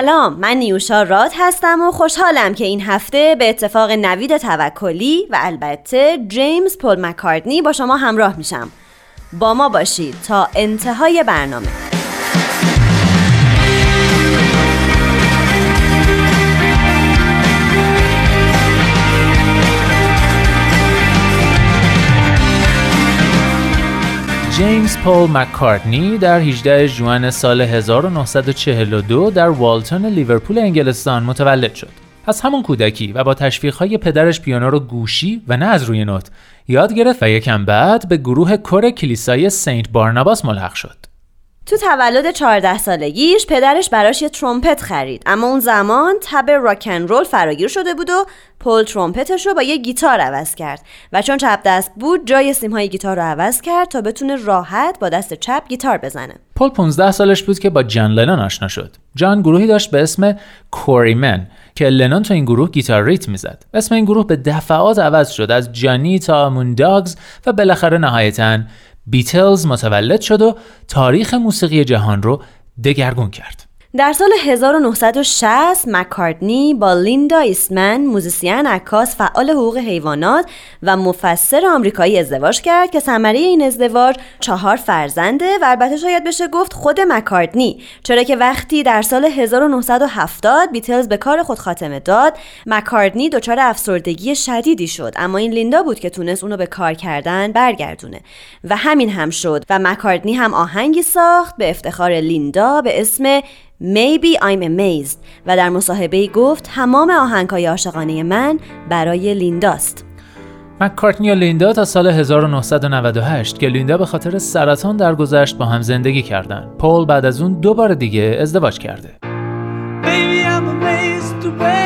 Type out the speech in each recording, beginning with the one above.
سلام من نیوشا راد هستم و خوشحالم که این هفته به اتفاق نوید توکلی و البته جیمز پل مکاردنی با شما همراه میشم. با ما باشید تا انتهای برنامه. جیمز پول مکارتنی در 18 ژوئن سال 1942 در والتون لیورپول انگلستان متولد شد. از همون کودکی و با تشویقهای پدرش پیانو رو گوشی و نه از روی نوت یاد گرفت و یکم بعد به گروه کر کلیسای سنت بارناباس ملحق شد. تو تولد 14 سالگیش پدرش براش یه ترومپت خرید. اما اون زمان تب rock and roll فراگیر شده بود و پل ترومپتش رو با یه گیتار عوض کرد. و چون چپ دست بود جای سیمهای گیتار رو عوض کرد تا بتونه راحت با دست چپ گیتار بزنه. پل 15 سالش بود که با جان لنون آشنا شد. جان گروهی داشت به اسم Quarrymen که لنون تو این گروه گیتار ریتم می‌زد. اسم این گروه به دفعات عوض شد از Johnny and the Moondogs و بالاخره نهایتا بیتلز متولد شد و تاریخ موسیقی جهان رو دگرگون کرد. در سال 1960 مکاردنی با لیندا ایسمن موزیسین عکاس فعال حقوق حیوانات و مفسر آمریکایی ازدواج کرد که ثمره این ازدواج چهار فرزنده و البته شاید بشه گفت خود مکاردنی. چرا که وقتی در سال 1970 بیتلز به کار خود خاتمه داد مکاردنی دچار افسردگی شدیدی شد. اما این لیندا بود که تونست اونو به کار کردن برگردونه. و همین هم شد و مکاردنی هم آهنگی ساخت به افتخار لیندا به اسم Maybe I'm amazed و در مصاحبه گفت تمام آهنگهای عاشقانه من برای لینداست مکارتنی و لیندا تا سال 1998 که لیندا به خاطر سرطان درگذشت با هم زندگی کردند. پول بعد از اون دو بار دیگه ازدواج کرده. Baby,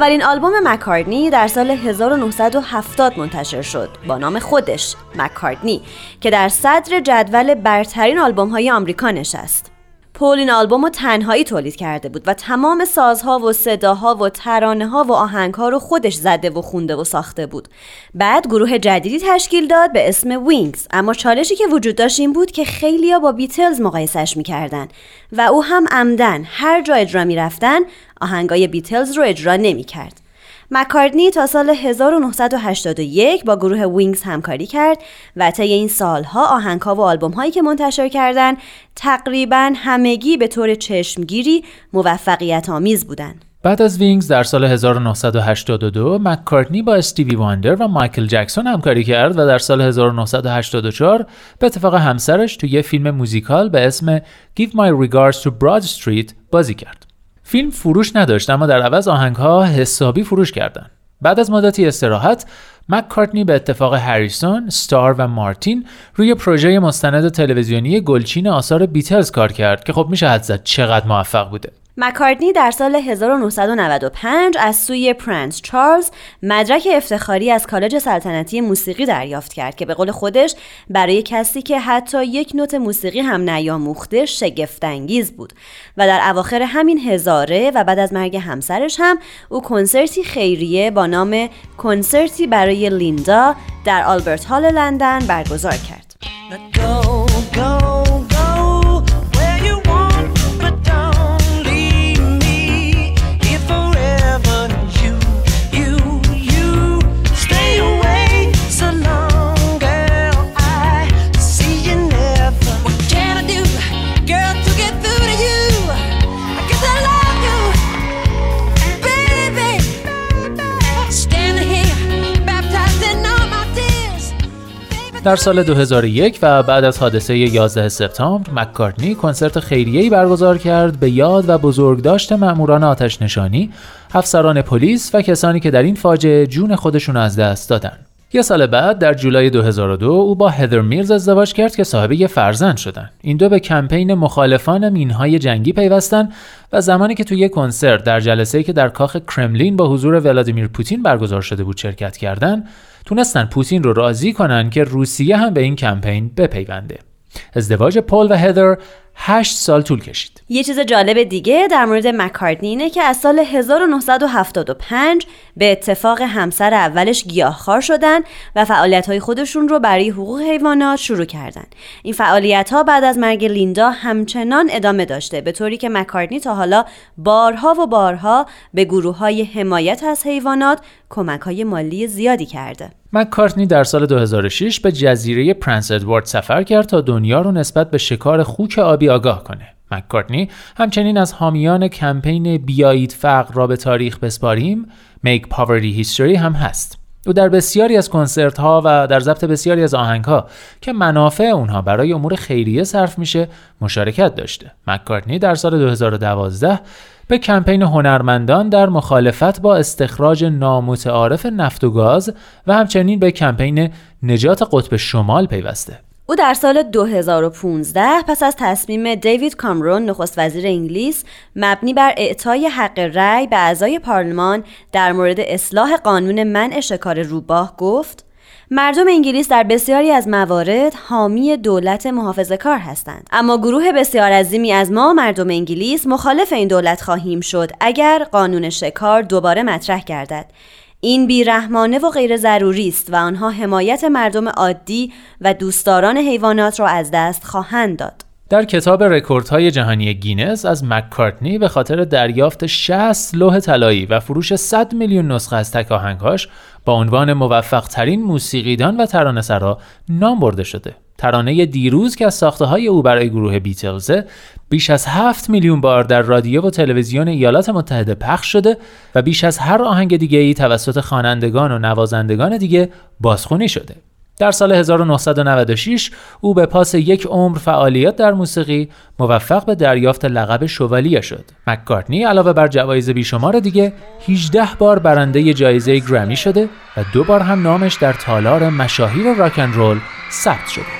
اولین آلبوم مکاردنی در سال 1970 منتشر شد با نام خودش مکاردنی که در صدر جدول برترین آلبوم های آمریکا نشست. پول این آلبوم رو تنهایی تولید کرده بود و تمام سازها و صداها و ترانه ها و آهنگ ها رو خودش زده و خونده و ساخته بود. بعد گروه جدیدی تشکیل داد به اسم وینگز اما چالشی که وجود داشت این بود که خیلیا با بیتلز مقایسش می‌کردن و او هم عمدا هر جا اجرا می‌رفتن آهنگای بیتلز رو اجرا نمی‌کرد. مکاردنی تا سال 1981 با گروه وینگز همکاری کرد و طی این سالها آهنگها و آلبوم هایی که منتشر کردند تقریبا همگی به طور چشمگیری موفقیت آمیز بودند. بعد از وینگز در سال 1982 مکارتنی با استیوی واندر و مایکل جکسون همکاری کرد و در سال 1984 به اتفاق همسرش تو یه فیلم موزیکال به اسم Give My Regards to Broad Street بازی کرد. فیلم فروش نداشت اما در عوض آهنگها حسابی فروش کردند. بعد از مدتی استراحت مکارتنی به اتفاق هریسون، استار و مارتین روی پروژه مستند تلویزیونی گلچین آثار بیتلز کار کرد که خب میشه حدس زد چقدر موفق بوده. مکاردنی در سال 1995 از سوی پرنس چارلز مدرک افتخاری از کالج سلطنتی موسیقی دریافت کرد که به قول خودش برای کسی که حتی یک نوت موسیقی هم نیاموخته شگفتانگیز بود و در اواخر همین هزاره و بعد از مرگ همسرش هم او کنسرتی خیریه با نام کنسرتی برای لیندا در آلبرت هال لندن برگزار کرد. در سال 2001 و بعد از حادثه 11 سپتامبر مکارتنی کنسرت خیریه‌ای برگزار کرد به یاد و بزرگداشت مأموران آتش نشانی، افسران پلیس و کسانی که در این فاجعه جون خودشون از دست دادن. یه سال بعد در جولای 2002 او با هدر میرز ازدواج کرد که صاحب یه فرزند شدن. این دو به کمپین مخالفان مینهای جنگی پیوستن و زمانی که توی یه کنسرت در جلسه‌ای که در کاخ کرملین با حضور ولادیمیر پوتین برگزار شده بود شرکت کردن، تونستن پوتین رو راضی کنن که روسیه هم به این کمپین بپیونده. ازدواج پل و هدر 8 سال طول کشید. یه چیز جالب دیگه در مورد مکارتنی اینه که از سال 1975 به اتفاق همسر اولش گیاهخوار شدن و فعالیت های خودشون رو برای حقوق حیوانات شروع کردن. این فعالیت ها بعد از مرگ لیندا همچنان ادامه داشته به طوری که مکارتنی تا حالا بارها و بارها به گروه های حمایت از حیوانات کمک های مالی زیادی کرده. مکارتنی در سال 2006 به جزیره پرنس ادوارد سفر کرد تا دنیا رو نسبت به شکار خوک آبی آگاه کنه. مکارتنی همچنین از حامیان کمپین بیایید فقر را به تاریخ بسپاریم Make Poverty History هم هست. او در بسیاری از کنسرت ها و در ضبط بسیاری از آهنگ ها که منافع اونها برای امور خیریه صرف میشه مشارکت داشته. مکارتنی در سال 2012 به کمپین هنرمندان در مخالفت با استخراج نامتعارف نفت و گاز و همچنین به کمپین نجات قطب شمال پیوسته. او در سال 2015 پس از تصمیم دیوید کامرون نخست وزیر انگلیس مبنی بر اعطای حق رأی به اعضای پارلمان در مورد اصلاح قانون منع شکار روباه گفت مردم انگلیس در بسیاری از موارد حامی دولت محافظه کار هستند. اما گروه بسیار عظیمی از ما مردم انگلیس مخالف این دولت خواهیم شد اگر قانون شکار دوباره مطرح گردد. این بیرحمانه و غیر ضروری است و آنها حمایت مردم عادی و دوستداران حیوانات را از دست خواهند داد. در کتاب رکوردهای جهانی گینس از مککارتنی به خاطر دریافت 60 لوح طلایی و فروش 100 میلیون نسخه از تک آهنگاش با عنوان موفق ترین موسیقیدان و ترانه‌سرا نام برده شده. ترانه دیروز که از ساخته های او برای گروه بیتلز بیش از 7 میلیون بار در رادیو و تلویزیون ایالات متحده پخش شده و بیش از هر آهنگ دیگه ای توسط خوانندگان و نوازندگان دیگه بازخونی شده. در سال 1996 او به پاس یک عمر فعالیت در موسیقی موفق به دریافت لقب شوالیه شد. مککارتنی علاوه بر جوایز بیشمار دیگه 18 بار برنده جایزه گرمی شده و دو بار هم نامش در تالار مشاهیر راکن رول ثبت شده.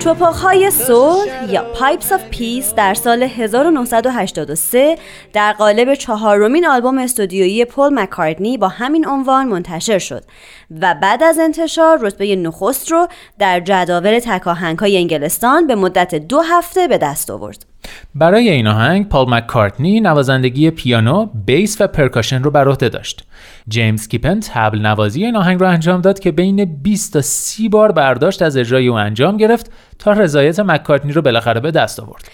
چپاخهای صلح یا Pipes of Peace در سال 1983 در قالب چهارمین آلبوم استودیویی پل مکاردنی با همین عنوان منتشر شد و بعد از انتشار رتبه نخست رو در جداول تکاهنگهای انگلستان به مدت دو هفته به دست آورد. برای این آهنگ پال مککارتنی نوازندگی پیانو، بیس و پرکاشن رو بر عهده داشت. جیمز کیپن تبل نوازی این آهنگ رو انجام داد که بین 20 تا 30 بار برداشت از اجرای او انجام گرفت تا رضایت مککارتنی رو بالاخره به دست آورد.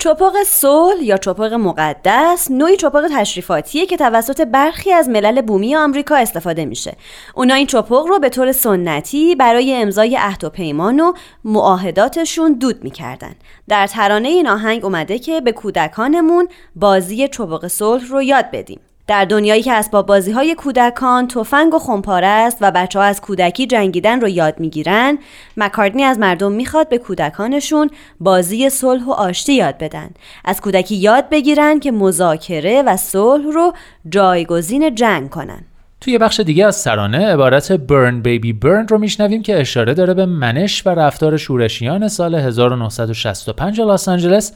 چپاق صلح یا چپاق مقدس نوعی چپاق تشریفاتیه که توسط برخی از ملل بومی آمریکا استفاده میشه. اونا این چپاق رو به طور سنتی برای امضای عهد و پیمان و معاهداتشون دود می‌کردن. در ترانه این آهنگ اومده که به کودکانمون بازی چپاق صلح رو یاد بدیم. در دنیایی که اسباب بازی های کودکان تفنگ و خمپاره است و بچه ها از کودکی جنگیدن رو یاد می‌گیرن مکاردنی از مردم می‌خواد به کودکانشون بازی صلح و آشتی یاد بدن. از کودکی یاد بگیرن که مذاکره و صلح رو جایگزین جنگ کنن. توی بخش دیگه از سرانه عبارت برن بیبی برن رو میشنویم که اشاره داره به منش و رفتار شورشیان سال 1965 لس آنجلس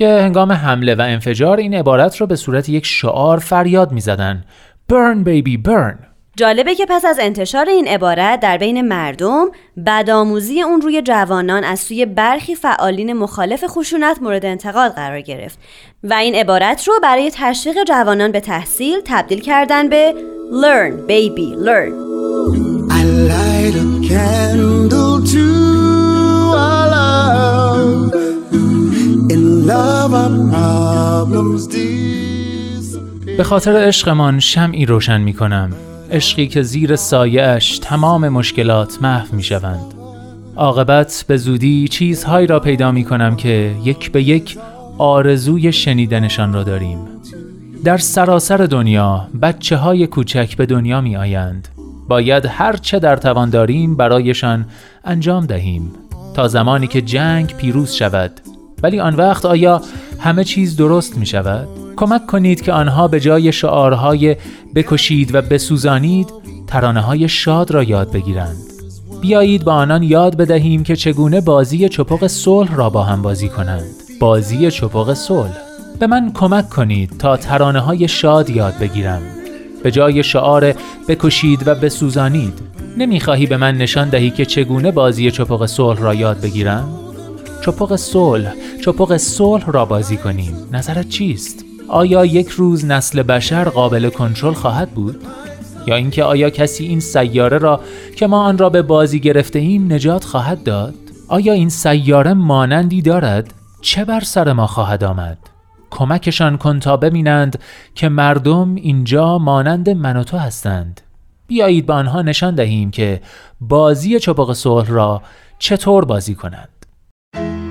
که هنگام حمله و انفجار این عبارت رو به صورت یک شعار فریاد می‌زدن. Burn baby burn. جالبه که پس از انتشار این عبارت در بین مردم بدآموزی اون روی جوانان از سوی برخی فعالین مخالف خشونت مورد انتقاد قرار گرفت و این عبارت رو برای تشویق جوانان به تحصیل تبدیل کردن به Learn baby learn. I light a candle to به خاطر عشقمان شمعی روشن می کنم عشقی که زیر سایهش تمام مشکلات محو می شوند عاقبت به زودی چیزهایی را پیدا می کنم که یک به یک آرزوی شنیدنشان را داریم. در سراسر دنیا بچه های کوچک به دنیا می آیند باید هر چه در توان داریم برایشان انجام دهیم تا زمانی که جنگ پیروز شود. ولی آن وقت آیا همه چیز درست می شود؟ کمک کنید که آنها به جای شعارهای بکشید و بسوزانید ترانه های شاد را یاد بگیرند. بیایید با آنان یاد بدهیم که چگونه بازی چپق صلح را با هم بازی کنند. بازی چپق صلح. به من کمک کنید تا ترانه های شاد یاد بگیرم. به جای شعار بکشید و بسوزانید نمی‌خواهی به من نشان دهی که چگونه بازی چپق صلح را یاد بگیرم؟ چپق صلح چپق صلح را بازی کنیم. نظرت چیست؟ آیا یک روز نسل بشر قابل کنترل خواهد بود؟ یا اینکه آیا کسی این سیاره را که ما آن را به بازی گرفته ایم نجات خواهد داد؟ آیا این سیاره مانندی دارد؟ چه بر سر ما خواهد آمد؟ کمکشان کن تا ببینند که مردم اینجا مانند من و تو هستند. بیایید به آنها نشان دهیم که بازی چپق صلح را چطور بازی کنند.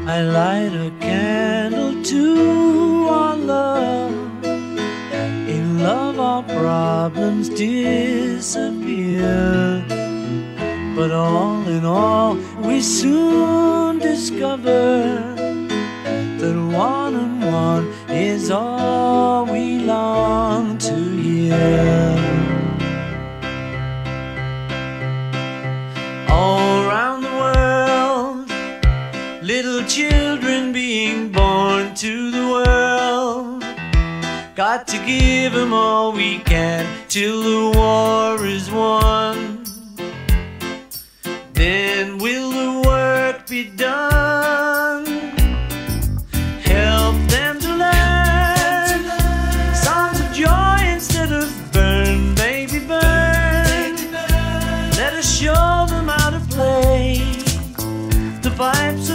I light a candle to our love. In love, our problems disappear. But all in all, we soon discover that one and one children being born to the world. Got to give them all we can till the war is won. Then will the work be done? Help them to learn songs of joy instead of burn, baby, burn. Let us show them how to play the pipes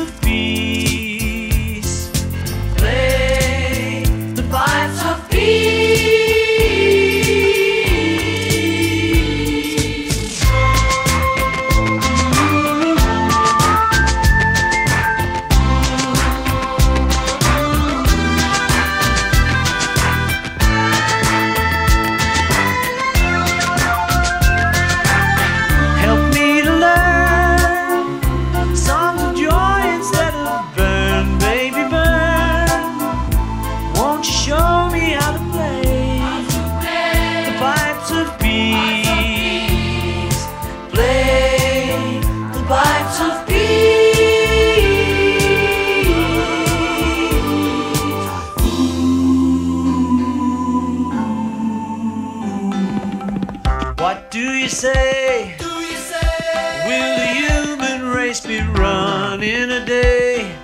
Will the human race be run in a day?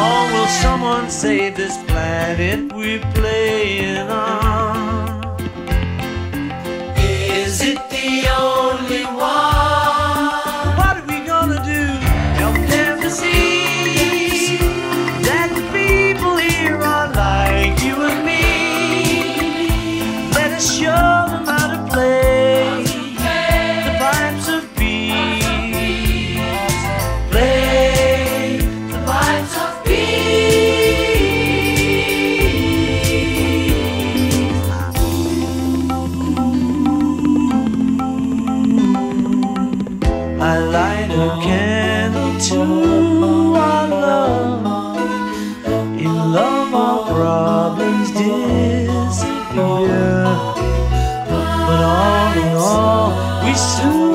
Or will someone save this planet we're playing on? Soon